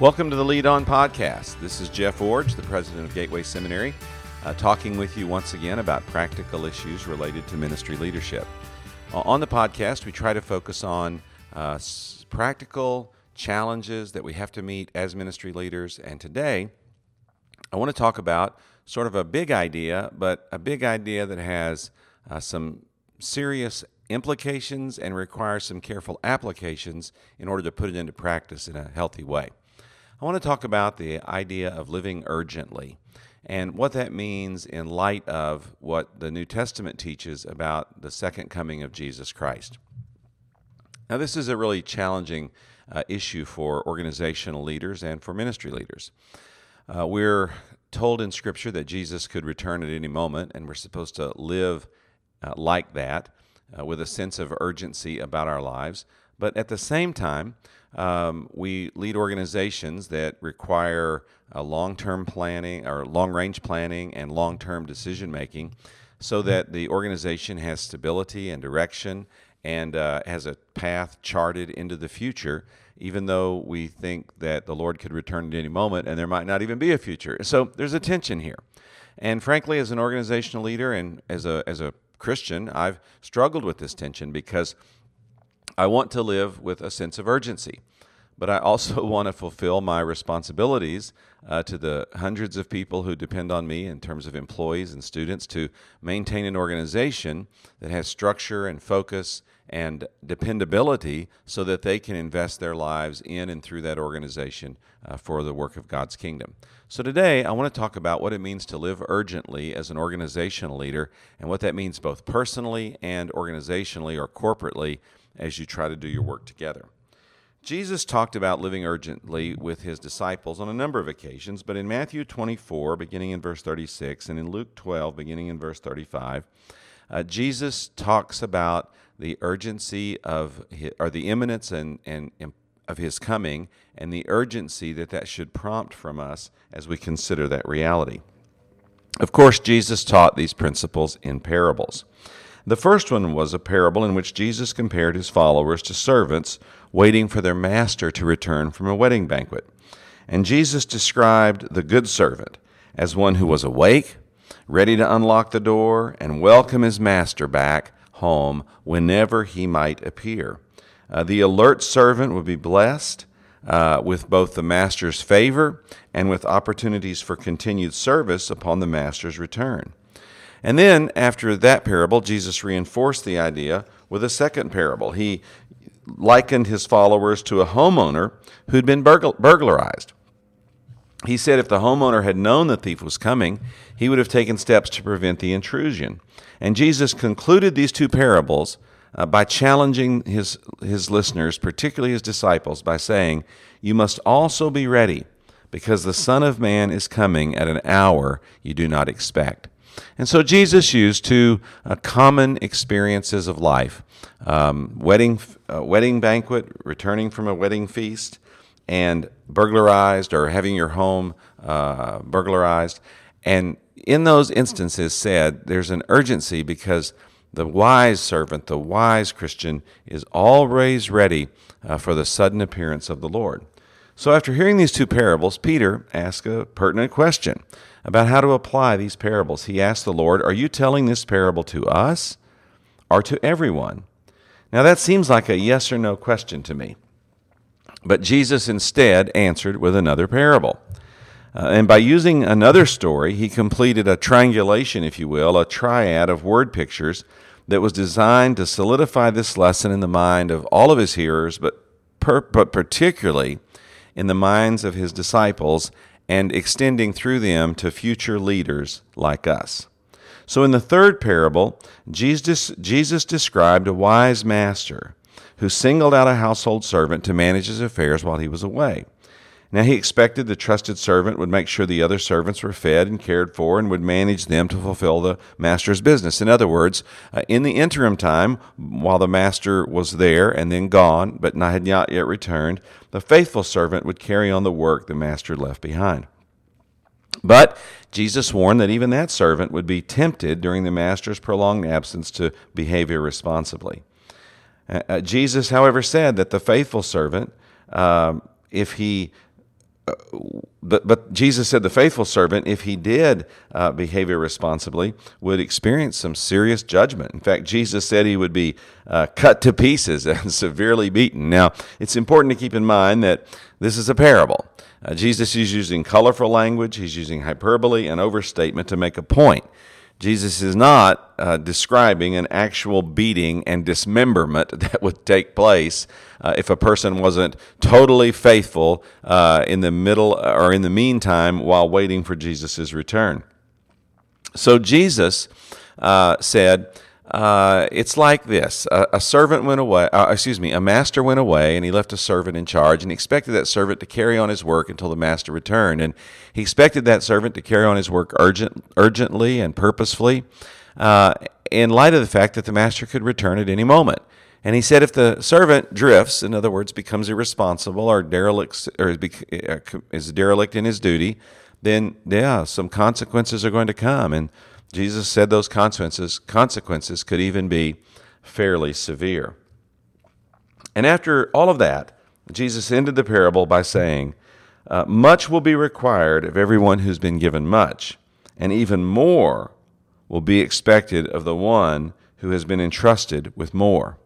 Welcome to the Lead On Podcast. This is Jeff Iorg, the president of Gateway Seminary, uh, talking with you once again about practical issues related to ministry leadership. Uh, on the podcast, we try to focus on uh, s- practical challenges that we have to meet as ministry leaders. And today, I want to talk about sort of a big idea, but a big idea that has uh, some serious implications and requires some careful applications in order to put it into practice in a healthy way. I want to talk about the idea of living urgently and what that means in light of what the New Testament teaches about the second coming of Jesus Christ. Now, this is a really challenging uh, issue for organizational leaders and for ministry leaders. Uh, we're told in Scripture that Jesus could return at any moment, and we're supposed to live uh, like that uh, with a sense of urgency about our lives. But at the same time, um, we lead organizations that require long term planning or long range planning and long term decision making so that the organization has stability and direction and uh, has a path charted into the future, even though we think that the Lord could return at any moment and there might not even be a future. So there's a tension here. And frankly, as an organizational leader and as a, as a Christian, I've struggled with this tension because I want to live with a sense of urgency, but I also want to fulfill my responsibilities uh, to the hundreds of people who depend on me in terms of employees and students to maintain an organization that has structure and focus and dependability so that they can invest their lives in and through that organization uh, for the work of God's kingdom. So, today I want to talk about what it means to live urgently as an organizational leader and what that means both personally and organizationally or corporately as you try to do your work together. Jesus talked about living urgently with his disciples on a number of occasions, but in Matthew 24, beginning in verse 36, and in Luke 12, beginning in verse 35, uh, Jesus talks about the urgency of his, or the imminence and, and, and of his coming and the urgency that that should prompt from us as we consider that reality. Of course, Jesus taught these principles in parables. The first one was a parable in which Jesus compared his followers to servants waiting for their master to return from a wedding banquet. And Jesus described the good servant as one who was awake, ready to unlock the door and welcome his master back home whenever he might appear. Uh, the alert servant would be blessed uh, with both the master's favor and with opportunities for continued service upon the master's return. And then, after that parable, Jesus reinforced the idea with a second parable. He likened his followers to a homeowner who'd been burglarized. He said if the homeowner had known the thief was coming, he would have taken steps to prevent the intrusion. And Jesus concluded these two parables uh, by challenging his, his listeners, particularly his disciples, by saying, You must also be ready, because the Son of Man is coming at an hour you do not expect. And so Jesus used two uh, common experiences of life um, wedding, uh, wedding banquet, returning from a wedding feast, and burglarized or having your home uh, burglarized. And in those instances, said there's an urgency because the wise servant, the wise Christian, is always ready uh, for the sudden appearance of the Lord. So, after hearing these two parables, Peter asked a pertinent question about how to apply these parables. He asked the Lord, Are you telling this parable to us or to everyone? Now, that seems like a yes or no question to me. But Jesus instead answered with another parable. Uh, and by using another story, he completed a triangulation, if you will, a triad of word pictures that was designed to solidify this lesson in the mind of all of his hearers, but, per, but particularly in the minds of his disciples and extending through them to future leaders like us. So, in the third parable, Jesus, Jesus described a wise master who singled out a household servant to manage his affairs while he was away. Now he expected the trusted servant would make sure the other servants were fed and cared for and would manage them to fulfill the master's business. In other words, uh, in the interim time, while the master was there and then gone, but not, had not yet returned, the faithful servant would carry on the work the master left behind. But Jesus warned that even that servant would be tempted during the master's prolonged absence to behave irresponsibly. Uh, uh Jesus, however, said that the faithful servant, uh, if he but, but Jesus said the faithful servant, if he did uh, behave irresponsibly, would experience some serious judgment. In fact, Jesus said he would be uh, cut to pieces and severely beaten. Now, it's important to keep in mind that this is a parable. Uh, Jesus is using colorful language, he's using hyperbole and overstatement to make a point. Jesus is not uh, describing an actual beating and dismemberment that would take place uh, if a person wasn't totally faithful uh, in the middle or in the meantime while waiting for Jesus' return. So Jesus uh, said, uh, it's like this a, a servant went away, uh, excuse me, a master went away and he left a servant in charge and he expected that servant to carry on his work until the master returned. And he expected that servant to carry on his work urgent, urgently and purposefully uh, in light of the fact that the master could return at any moment. And he said if the servant drifts, in other words, becomes irresponsible or derelict, or uh, is derelict in his duty, then yeah, some consequences are going to come. And Jesus said those consequences, consequences could even be fairly severe. And after all of that, Jesus ended the parable by saying, uh, Much will be required of everyone who's been given much, and even more will be expected of the one who has been entrusted with more.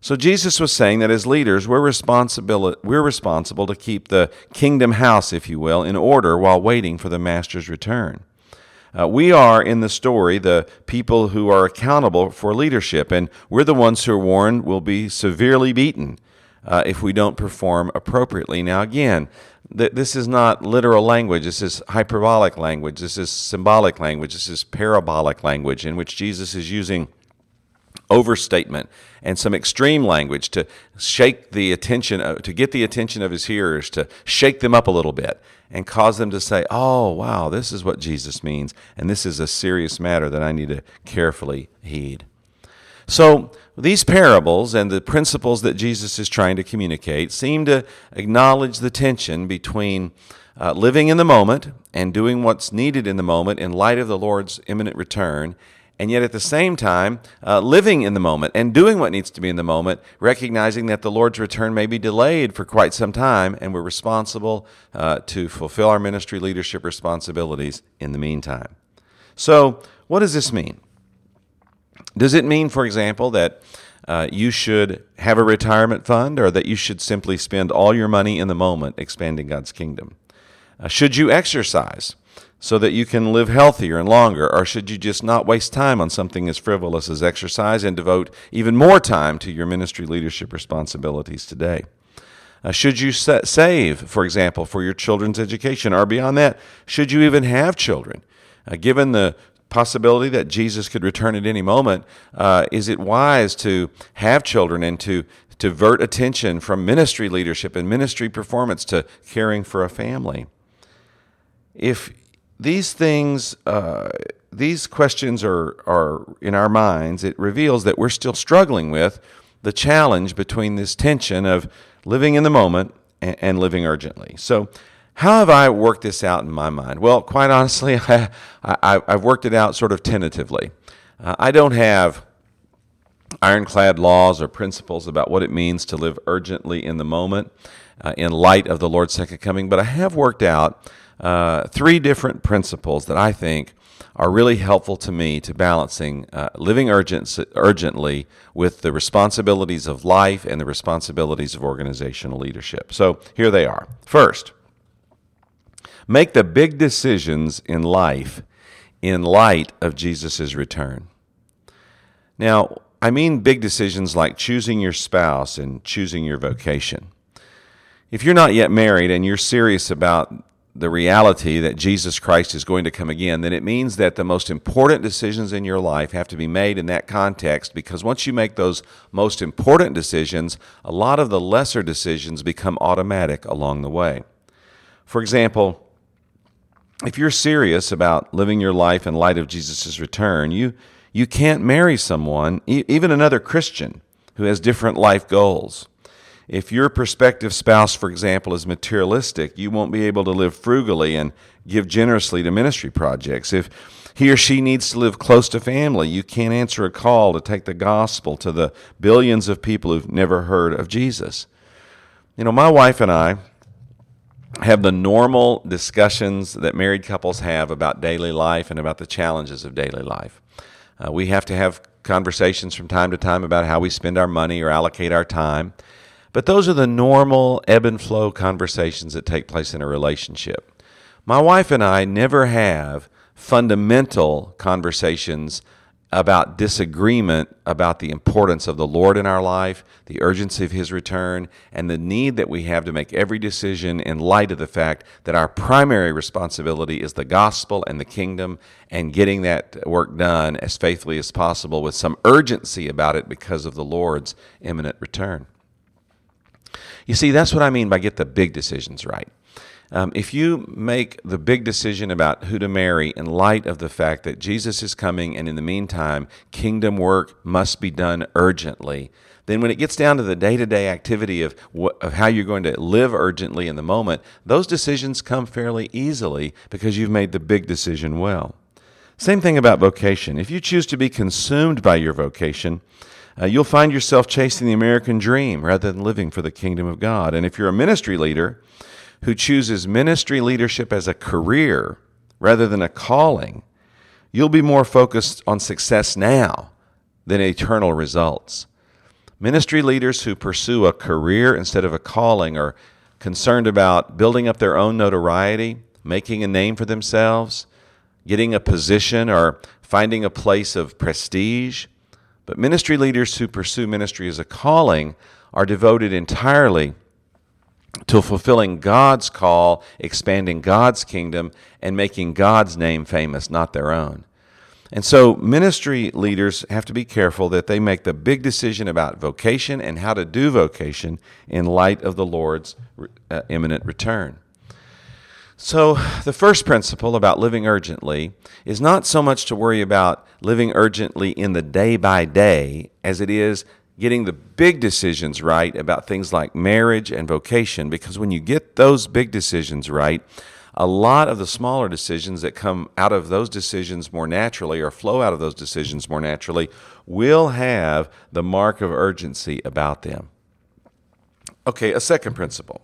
So Jesus was saying that as leaders, we're responsible, we're responsible to keep the kingdom house, if you will, in order while waiting for the master's return. Uh, we are in the story the people who are accountable for leadership, and we're the ones who are warned will be severely beaten uh, if we don't perform appropriately. Now, again, th- this is not literal language. This is hyperbolic language. This is symbolic language. This is parabolic language in which Jesus is using overstatement and some extreme language to shake the attention, to get the attention of his hearers, to shake them up a little bit and cause them to say, oh, wow, this is what Jesus means, and this is a serious matter that I need to carefully heed. So, these parables and the principles that Jesus is trying to communicate seem to acknowledge the tension between uh, living in the moment and doing what's needed in the moment in light of the Lord's imminent return, and yet at the same time uh, living in the moment and doing what needs to be in the moment, recognizing that the Lord's return may be delayed for quite some time, and we're responsible uh, to fulfill our ministry leadership responsibilities in the meantime. So, what does this mean? Does it mean, for example, that uh, you should have a retirement fund or that you should simply spend all your money in the moment expanding God's kingdom? Uh, should you exercise? So that you can live healthier and longer? Or should you just not waste time on something as frivolous as exercise and devote even more time to your ministry leadership responsibilities today? Uh, should you save, for example, for your children's education? Or beyond that, should you even have children? Uh, given the possibility that Jesus could return at any moment, uh, is it wise to have children and to divert attention from ministry leadership and ministry performance to caring for a family? If these things, uh, these questions are, are in our minds. It reveals that we're still struggling with the challenge between this tension of living in the moment and, and living urgently. So, how have I worked this out in my mind? Well, quite honestly, I, I, have worked it out sort of tentatively. Uh, I don't have ironclad laws or principles about what it means to live urgently in the moment uh, in light of the Lord's second coming, but I have worked out uh, three different principles that I think are really helpful to me to balancing uh, living urgent, urgently with the responsibilities of life and the responsibilities of organizational leadership. So here they are. First, make the big decisions in life in light of Jesus' return. Now, I mean big decisions like choosing your spouse and choosing your vocation. If you're not yet married and you're serious about the reality that Jesus Christ is going to come again, then it means that the most important decisions in your life have to be made in that context because once you make those most important decisions, a lot of the lesser decisions become automatic along the way. For example, if you're serious about living your life in light of Jesus' return, you, you can't marry someone, even another Christian, who has different life goals. If your prospective spouse, for example, is materialistic, you won't be able to live frugally and give generously to ministry projects. If he or she needs to live close to family, you can't answer a call to take the gospel to the billions of people who've never heard of Jesus. You know, my wife and I have the normal discussions that married couples have about daily life and about the challenges of daily life. Uh, we have to have conversations from time to time about how we spend our money or allocate our time. But those are the normal ebb and flow conversations that take place in a relationship. My wife and I never have fundamental conversations about disagreement about the importance of the Lord in our life, the urgency of His return, and the need that we have to make every decision in light of the fact that our primary responsibility is the gospel and the kingdom and getting that work done as faithfully as possible with some urgency about it because of the Lord's imminent return. You see, that's what I mean by get the big decisions right. Um, if you make the big decision about who to marry in light of the fact that Jesus is coming and in the meantime, kingdom work must be done urgently, then when it gets down to the day to day activity of, of how you're going to live urgently in the moment, those decisions come fairly easily because you've made the big decision well. Same thing about vocation. If you choose to be consumed by your vocation, uh, you'll find yourself chasing the American dream rather than living for the kingdom of God. And if you're a ministry leader, who chooses ministry leadership as a career rather than a calling, you'll be more focused on success now than eternal results. Ministry leaders who pursue a career instead of a calling are concerned about building up their own notoriety, making a name for themselves, getting a position, or finding a place of prestige. But ministry leaders who pursue ministry as a calling are devoted entirely to fulfilling God's call, expanding God's kingdom, and making God's name famous, not their own. And so, ministry leaders have to be careful that they make the big decision about vocation and how to do vocation in light of the Lord's uh, imminent return. So, the first principle about living urgently is not so much to worry about living urgently in the day by day as it is getting the big decisions right about things like marriage and vocation, because when you get those big decisions right, a lot of the smaller decisions that come out of those decisions more naturally or flow out of those decisions more naturally will have the mark of urgency about them. Okay, a second principle.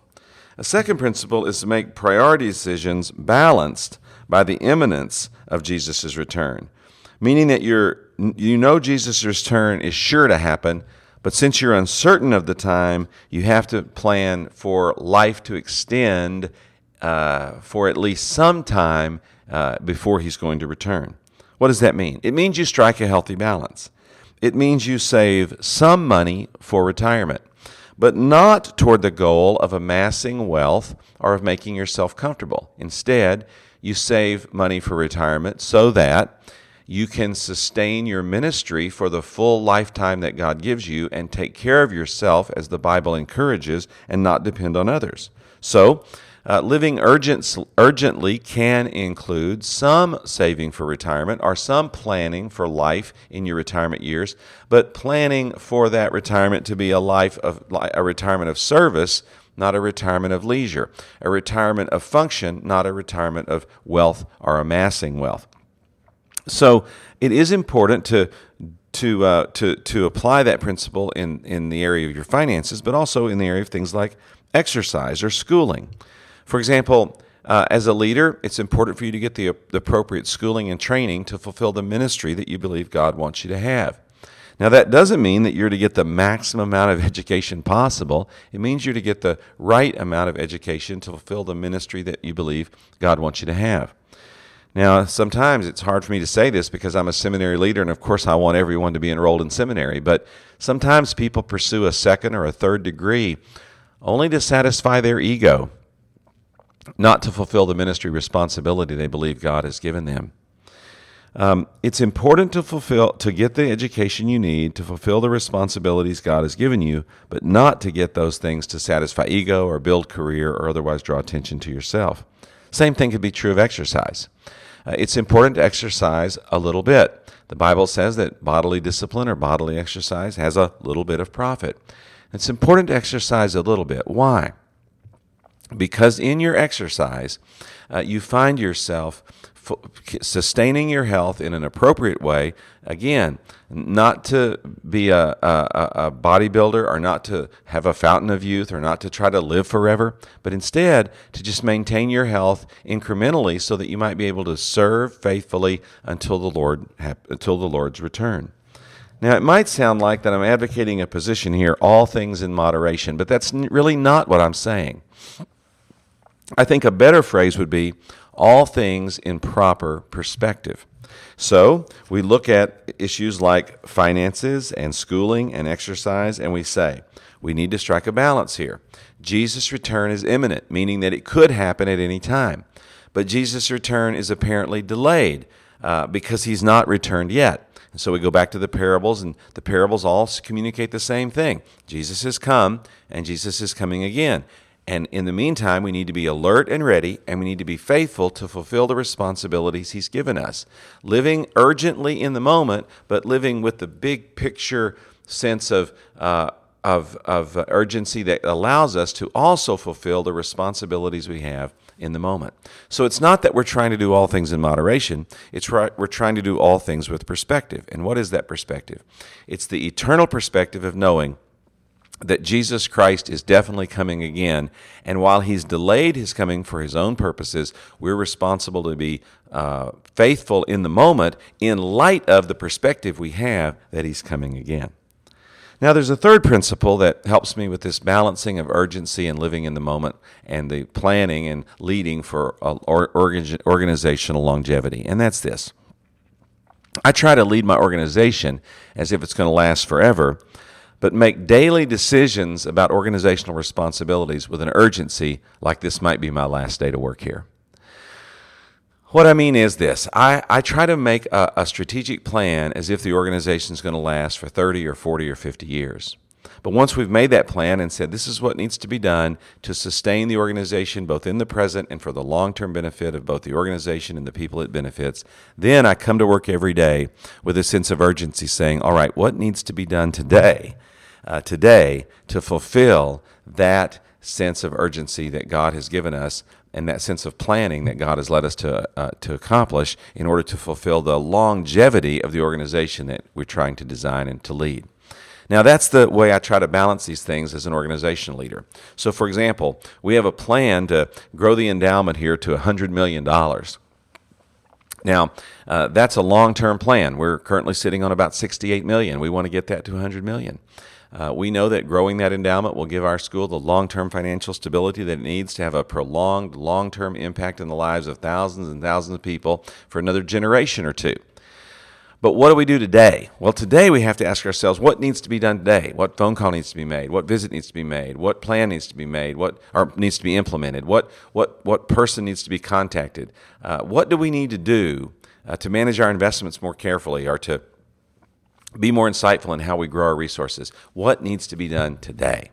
A second principle is to make priority decisions balanced by the imminence of Jesus' return, meaning that you're, you know Jesus' return is sure to happen, but since you're uncertain of the time, you have to plan for life to extend uh, for at least some time uh, before he's going to return. What does that mean? It means you strike a healthy balance. It means you save some money for retirement, but not toward the goal of amassing wealth or of making yourself comfortable. Instead, you save money for retirement so that you can sustain your ministry for the full lifetime that God gives you and take care of yourself as the Bible encourages and not depend on others. So, uh, living urgent, urgently can include some saving for retirement or some planning for life in your retirement years, but planning for that retirement to be a life of a retirement of service, not a retirement of leisure, a retirement of function, not a retirement of wealth or amassing wealth. So it is important to to uh, to to apply that principle in in the area of your finances, but also in the area of things like exercise or schooling. For example. Uh, as a leader, it's important for you to get the, the appropriate schooling and training to fulfill the ministry that you believe God wants you to have. Now, that doesn't mean that you're to get the maximum amount of education possible. It means you're to get the right amount of education to fulfill the ministry that you believe God wants you to have. Now, sometimes it's hard for me to say this because I'm a seminary leader, and of course, I want everyone to be enrolled in seminary. But sometimes people pursue a second or a third degree only to satisfy their ego, not to fulfill the ministry responsibility they believe God has given them. Um, it's important to fulfill to get the education you need to fulfill the responsibilities God has given you, but not to get those things to satisfy ego or build career or otherwise draw attention to yourself. Same thing could be true of exercise. Uh, it's important to exercise a little bit. The Bible says that bodily discipline or bodily exercise has a little bit of profit. It's important to exercise a little bit. Why? Because in your exercise, uh, you find yourself sustaining your health in an appropriate way. Again, not to be a, a, a, bodybuilder or not to have a fountain of youth or not to try to live forever, but instead to just maintain your health incrementally so that you might be able to serve faithfully until the Lord until the Lord's return. Now, it might sound like that I'm advocating a position here, all things in moderation, but that's really not what I'm saying. I think a better phrase would be all things in proper perspective. So we look at issues like finances and schooling and exercise, and we say, we need to strike a balance here. Jesus' return is imminent, meaning that it could happen at any time. But Jesus' return is apparently delayed uh, because he's not returned yet. And so we go back to the parables, and the parables all communicate the same thing Jesus has come, and Jesus is coming again. And in the meantime, we need to be alert and ready, and we need to be faithful to fulfill the responsibilities He's given us. Living urgently in the moment, but living with the big picture sense of, uh, of, of urgency that allows us to also fulfill the responsibilities we have in the moment. So it's not that we're trying to do all things in moderation, it's right, we're trying to do all things with perspective. And what is that perspective? It's the eternal perspective of knowing that Jesus Christ is definitely coming again. And while he's delayed his coming for his own purposes, we're responsible to be uh, faithful in the moment in light of the perspective we have that he's coming again. Now, there's a third principle that helps me with this balancing of urgency and living in the moment and the planning and leading for organizational longevity, and that's this. I try to lead my organization as if it's going to last forever but make daily decisions about organizational responsibilities with an urgency like this might be my last day to work here. What I mean is this I, I try to make a, a strategic plan as if the organization is going to last for 30 or 40 or 50 years. But once we've made that plan and said this is what needs to be done to sustain the organization both in the present and for the long term benefit of both the organization and the people it benefits, then I come to work every day with a sense of urgency saying, all right, what needs to be done today uh, today to fulfill that sense of urgency that God has given us and that sense of planning that God has led us to, uh, to accomplish in order to fulfill the longevity of the organization that we're trying to design and to lead. Now, that's the way I try to balance these things as an organization leader. So, for example, we have a plan to grow the endowment here to $100 million. Now, uh, that's a long term plan. We're currently sitting on about 68 million. We want to get that to 100 million. Uh, we know that growing that endowment will give our school the long term financial stability that it needs to have a prolonged, long term impact in the lives of thousands and thousands of people for another generation or two. But what do we do today? Well, today we have to ask ourselves what needs to be done today? What phone call needs to be made? What visit needs to be made? What plan needs to be made? What or needs to be implemented? What what what person needs to be contacted? Uh, what do we need to do uh, to manage our investments more carefully or to be more insightful in how we grow our resources. What needs to be done today?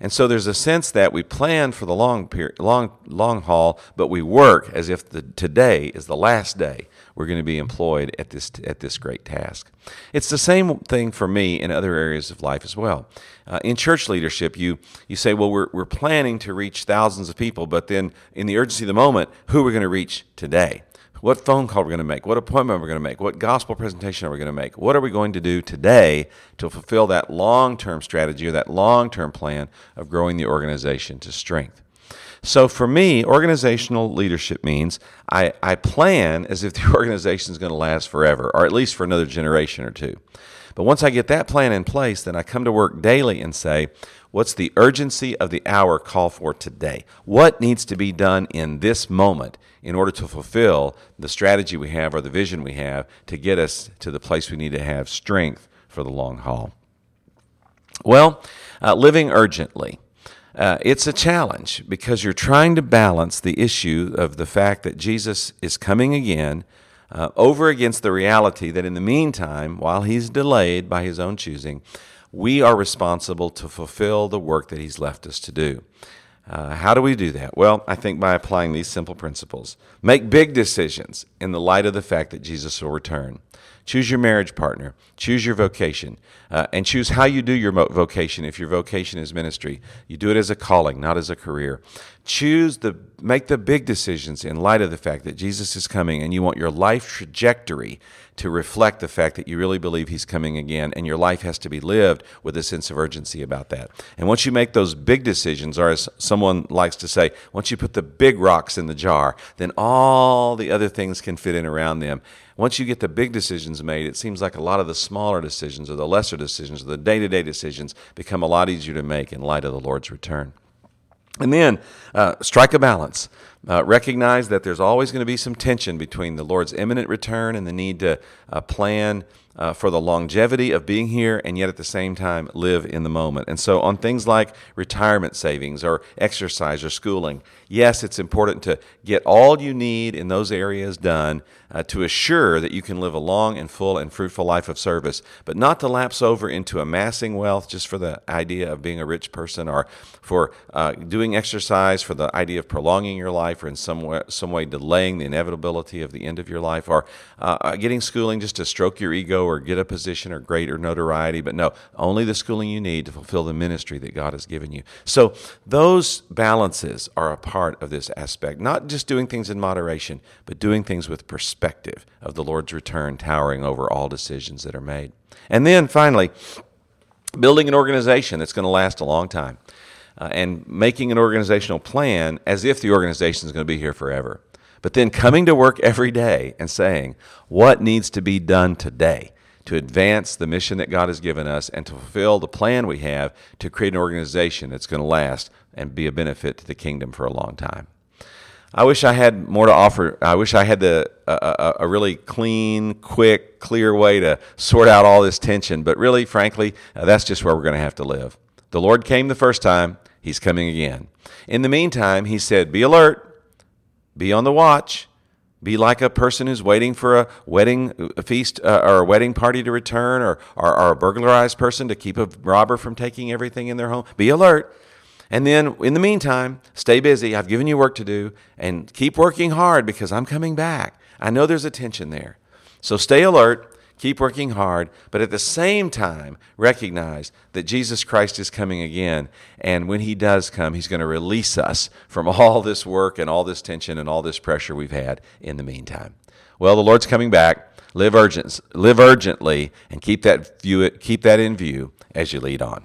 And so there's a sense that we plan for the long period, long long haul, but we work as if the, today is the last day we're going to be employed at this at this great task. It's the same thing for me in other areas of life as well. Uh, in church leadership, you you say, well, we're we're planning to reach thousands of people, but then in the urgency of the moment, who are we going to reach today? What phone call are we're going to make, what appointment are we're going to make, what gospel presentation are we going to make, what are we going to do today to fulfill that long term strategy or that long term plan of growing the organization to strength. So for me, organizational leadership means I, I plan as if the organization is going to last forever, or at least for another generation or two. But once I get that plan in place, then I come to work daily and say, What's the urgency of the hour call for today? What needs to be done in this moment in order to fulfill the strategy we have or the vision we have to get us to the place we need to have strength for the long haul? Well, uh, living urgently. Uh, it's a challenge because you're trying to balance the issue of the fact that Jesus is coming again uh, over against the reality that in the meantime, while he's delayed by his own choosing, we are responsible to fulfill the work that He's left us to do. Uh, how do we do that? Well, I think by applying these simple principles. Make big decisions in the light of the fact that Jesus will return. Choose your marriage partner. Choose your vocation. Uh, and choose how you do your vocation if your vocation is ministry. You do it as a calling, not as a career. Choose the make the big decisions in light of the fact that Jesus is coming and you want your life trajectory to reflect the fact that you really believe he's coming again and your life has to be lived with a sense of urgency about that. And once you make those big decisions or as someone likes to say, once you put the big rocks in the jar, then all the other things can fit in around them. Once you get the big decisions made, it seems like a lot of the smaller decisions or the lesser decisions or the day-to-day decisions become a lot easier to make in light of the Lord's return. And then uh, strike a balance. Uh, recognize that there's always going to be some tension between the Lord's imminent return and the need to uh, plan uh, for the longevity of being here and yet at the same time live in the moment. And so, on things like retirement savings or exercise or schooling, yes, it's important to get all you need in those areas done uh, to assure that you can live a long and full and fruitful life of service, but not to lapse over into amassing wealth just for the idea of being a rich person or for uh, doing exercise for the idea of prolonging your life or in some way, some way delaying the inevitability of the end of your life or uh, getting schooling just to stroke your ego or get a position or greater notoriety. But no, only the schooling you need to fulfill the ministry that God has given you. So those balances are a part of this aspect, not just doing things in moderation, but doing things with perspective of the Lord's return towering over all decisions that are made. And then finally, building an organization that's going to last a long time. Uh, and making an organizational plan as if the organization is going to be here forever. But then coming to work every day and saying, what needs to be done today to advance the mission that God has given us and to fulfill the plan we have to create an organization that's going to last and be a benefit to the kingdom for a long time. I wish I had more to offer. I wish I had the, a, a, really clean, quick, clear way to sort out all this tension. But really, frankly, uh, that's just where we're going to have to live. The Lord came the first time, He's coming again. In the meantime, He said, Be alert, be on the watch, be like a person who's waiting for a wedding a feast uh, or a wedding party to return, or, or, or a burglarized person to keep a robber from taking everything in their home. Be alert. And then in the meantime, stay busy. I've given you work to do and keep working hard because I'm coming back. I know there's a tension there. So stay alert keep working hard, but at the same time, recognize that Jesus Christ is coming again. And when he does come, he's going to release us from all this work and all this tension and all this pressure we've had in the meantime. Well, the Lord's coming back. Live urgent, live urgently, and keep that view, keep that in view as you lead on.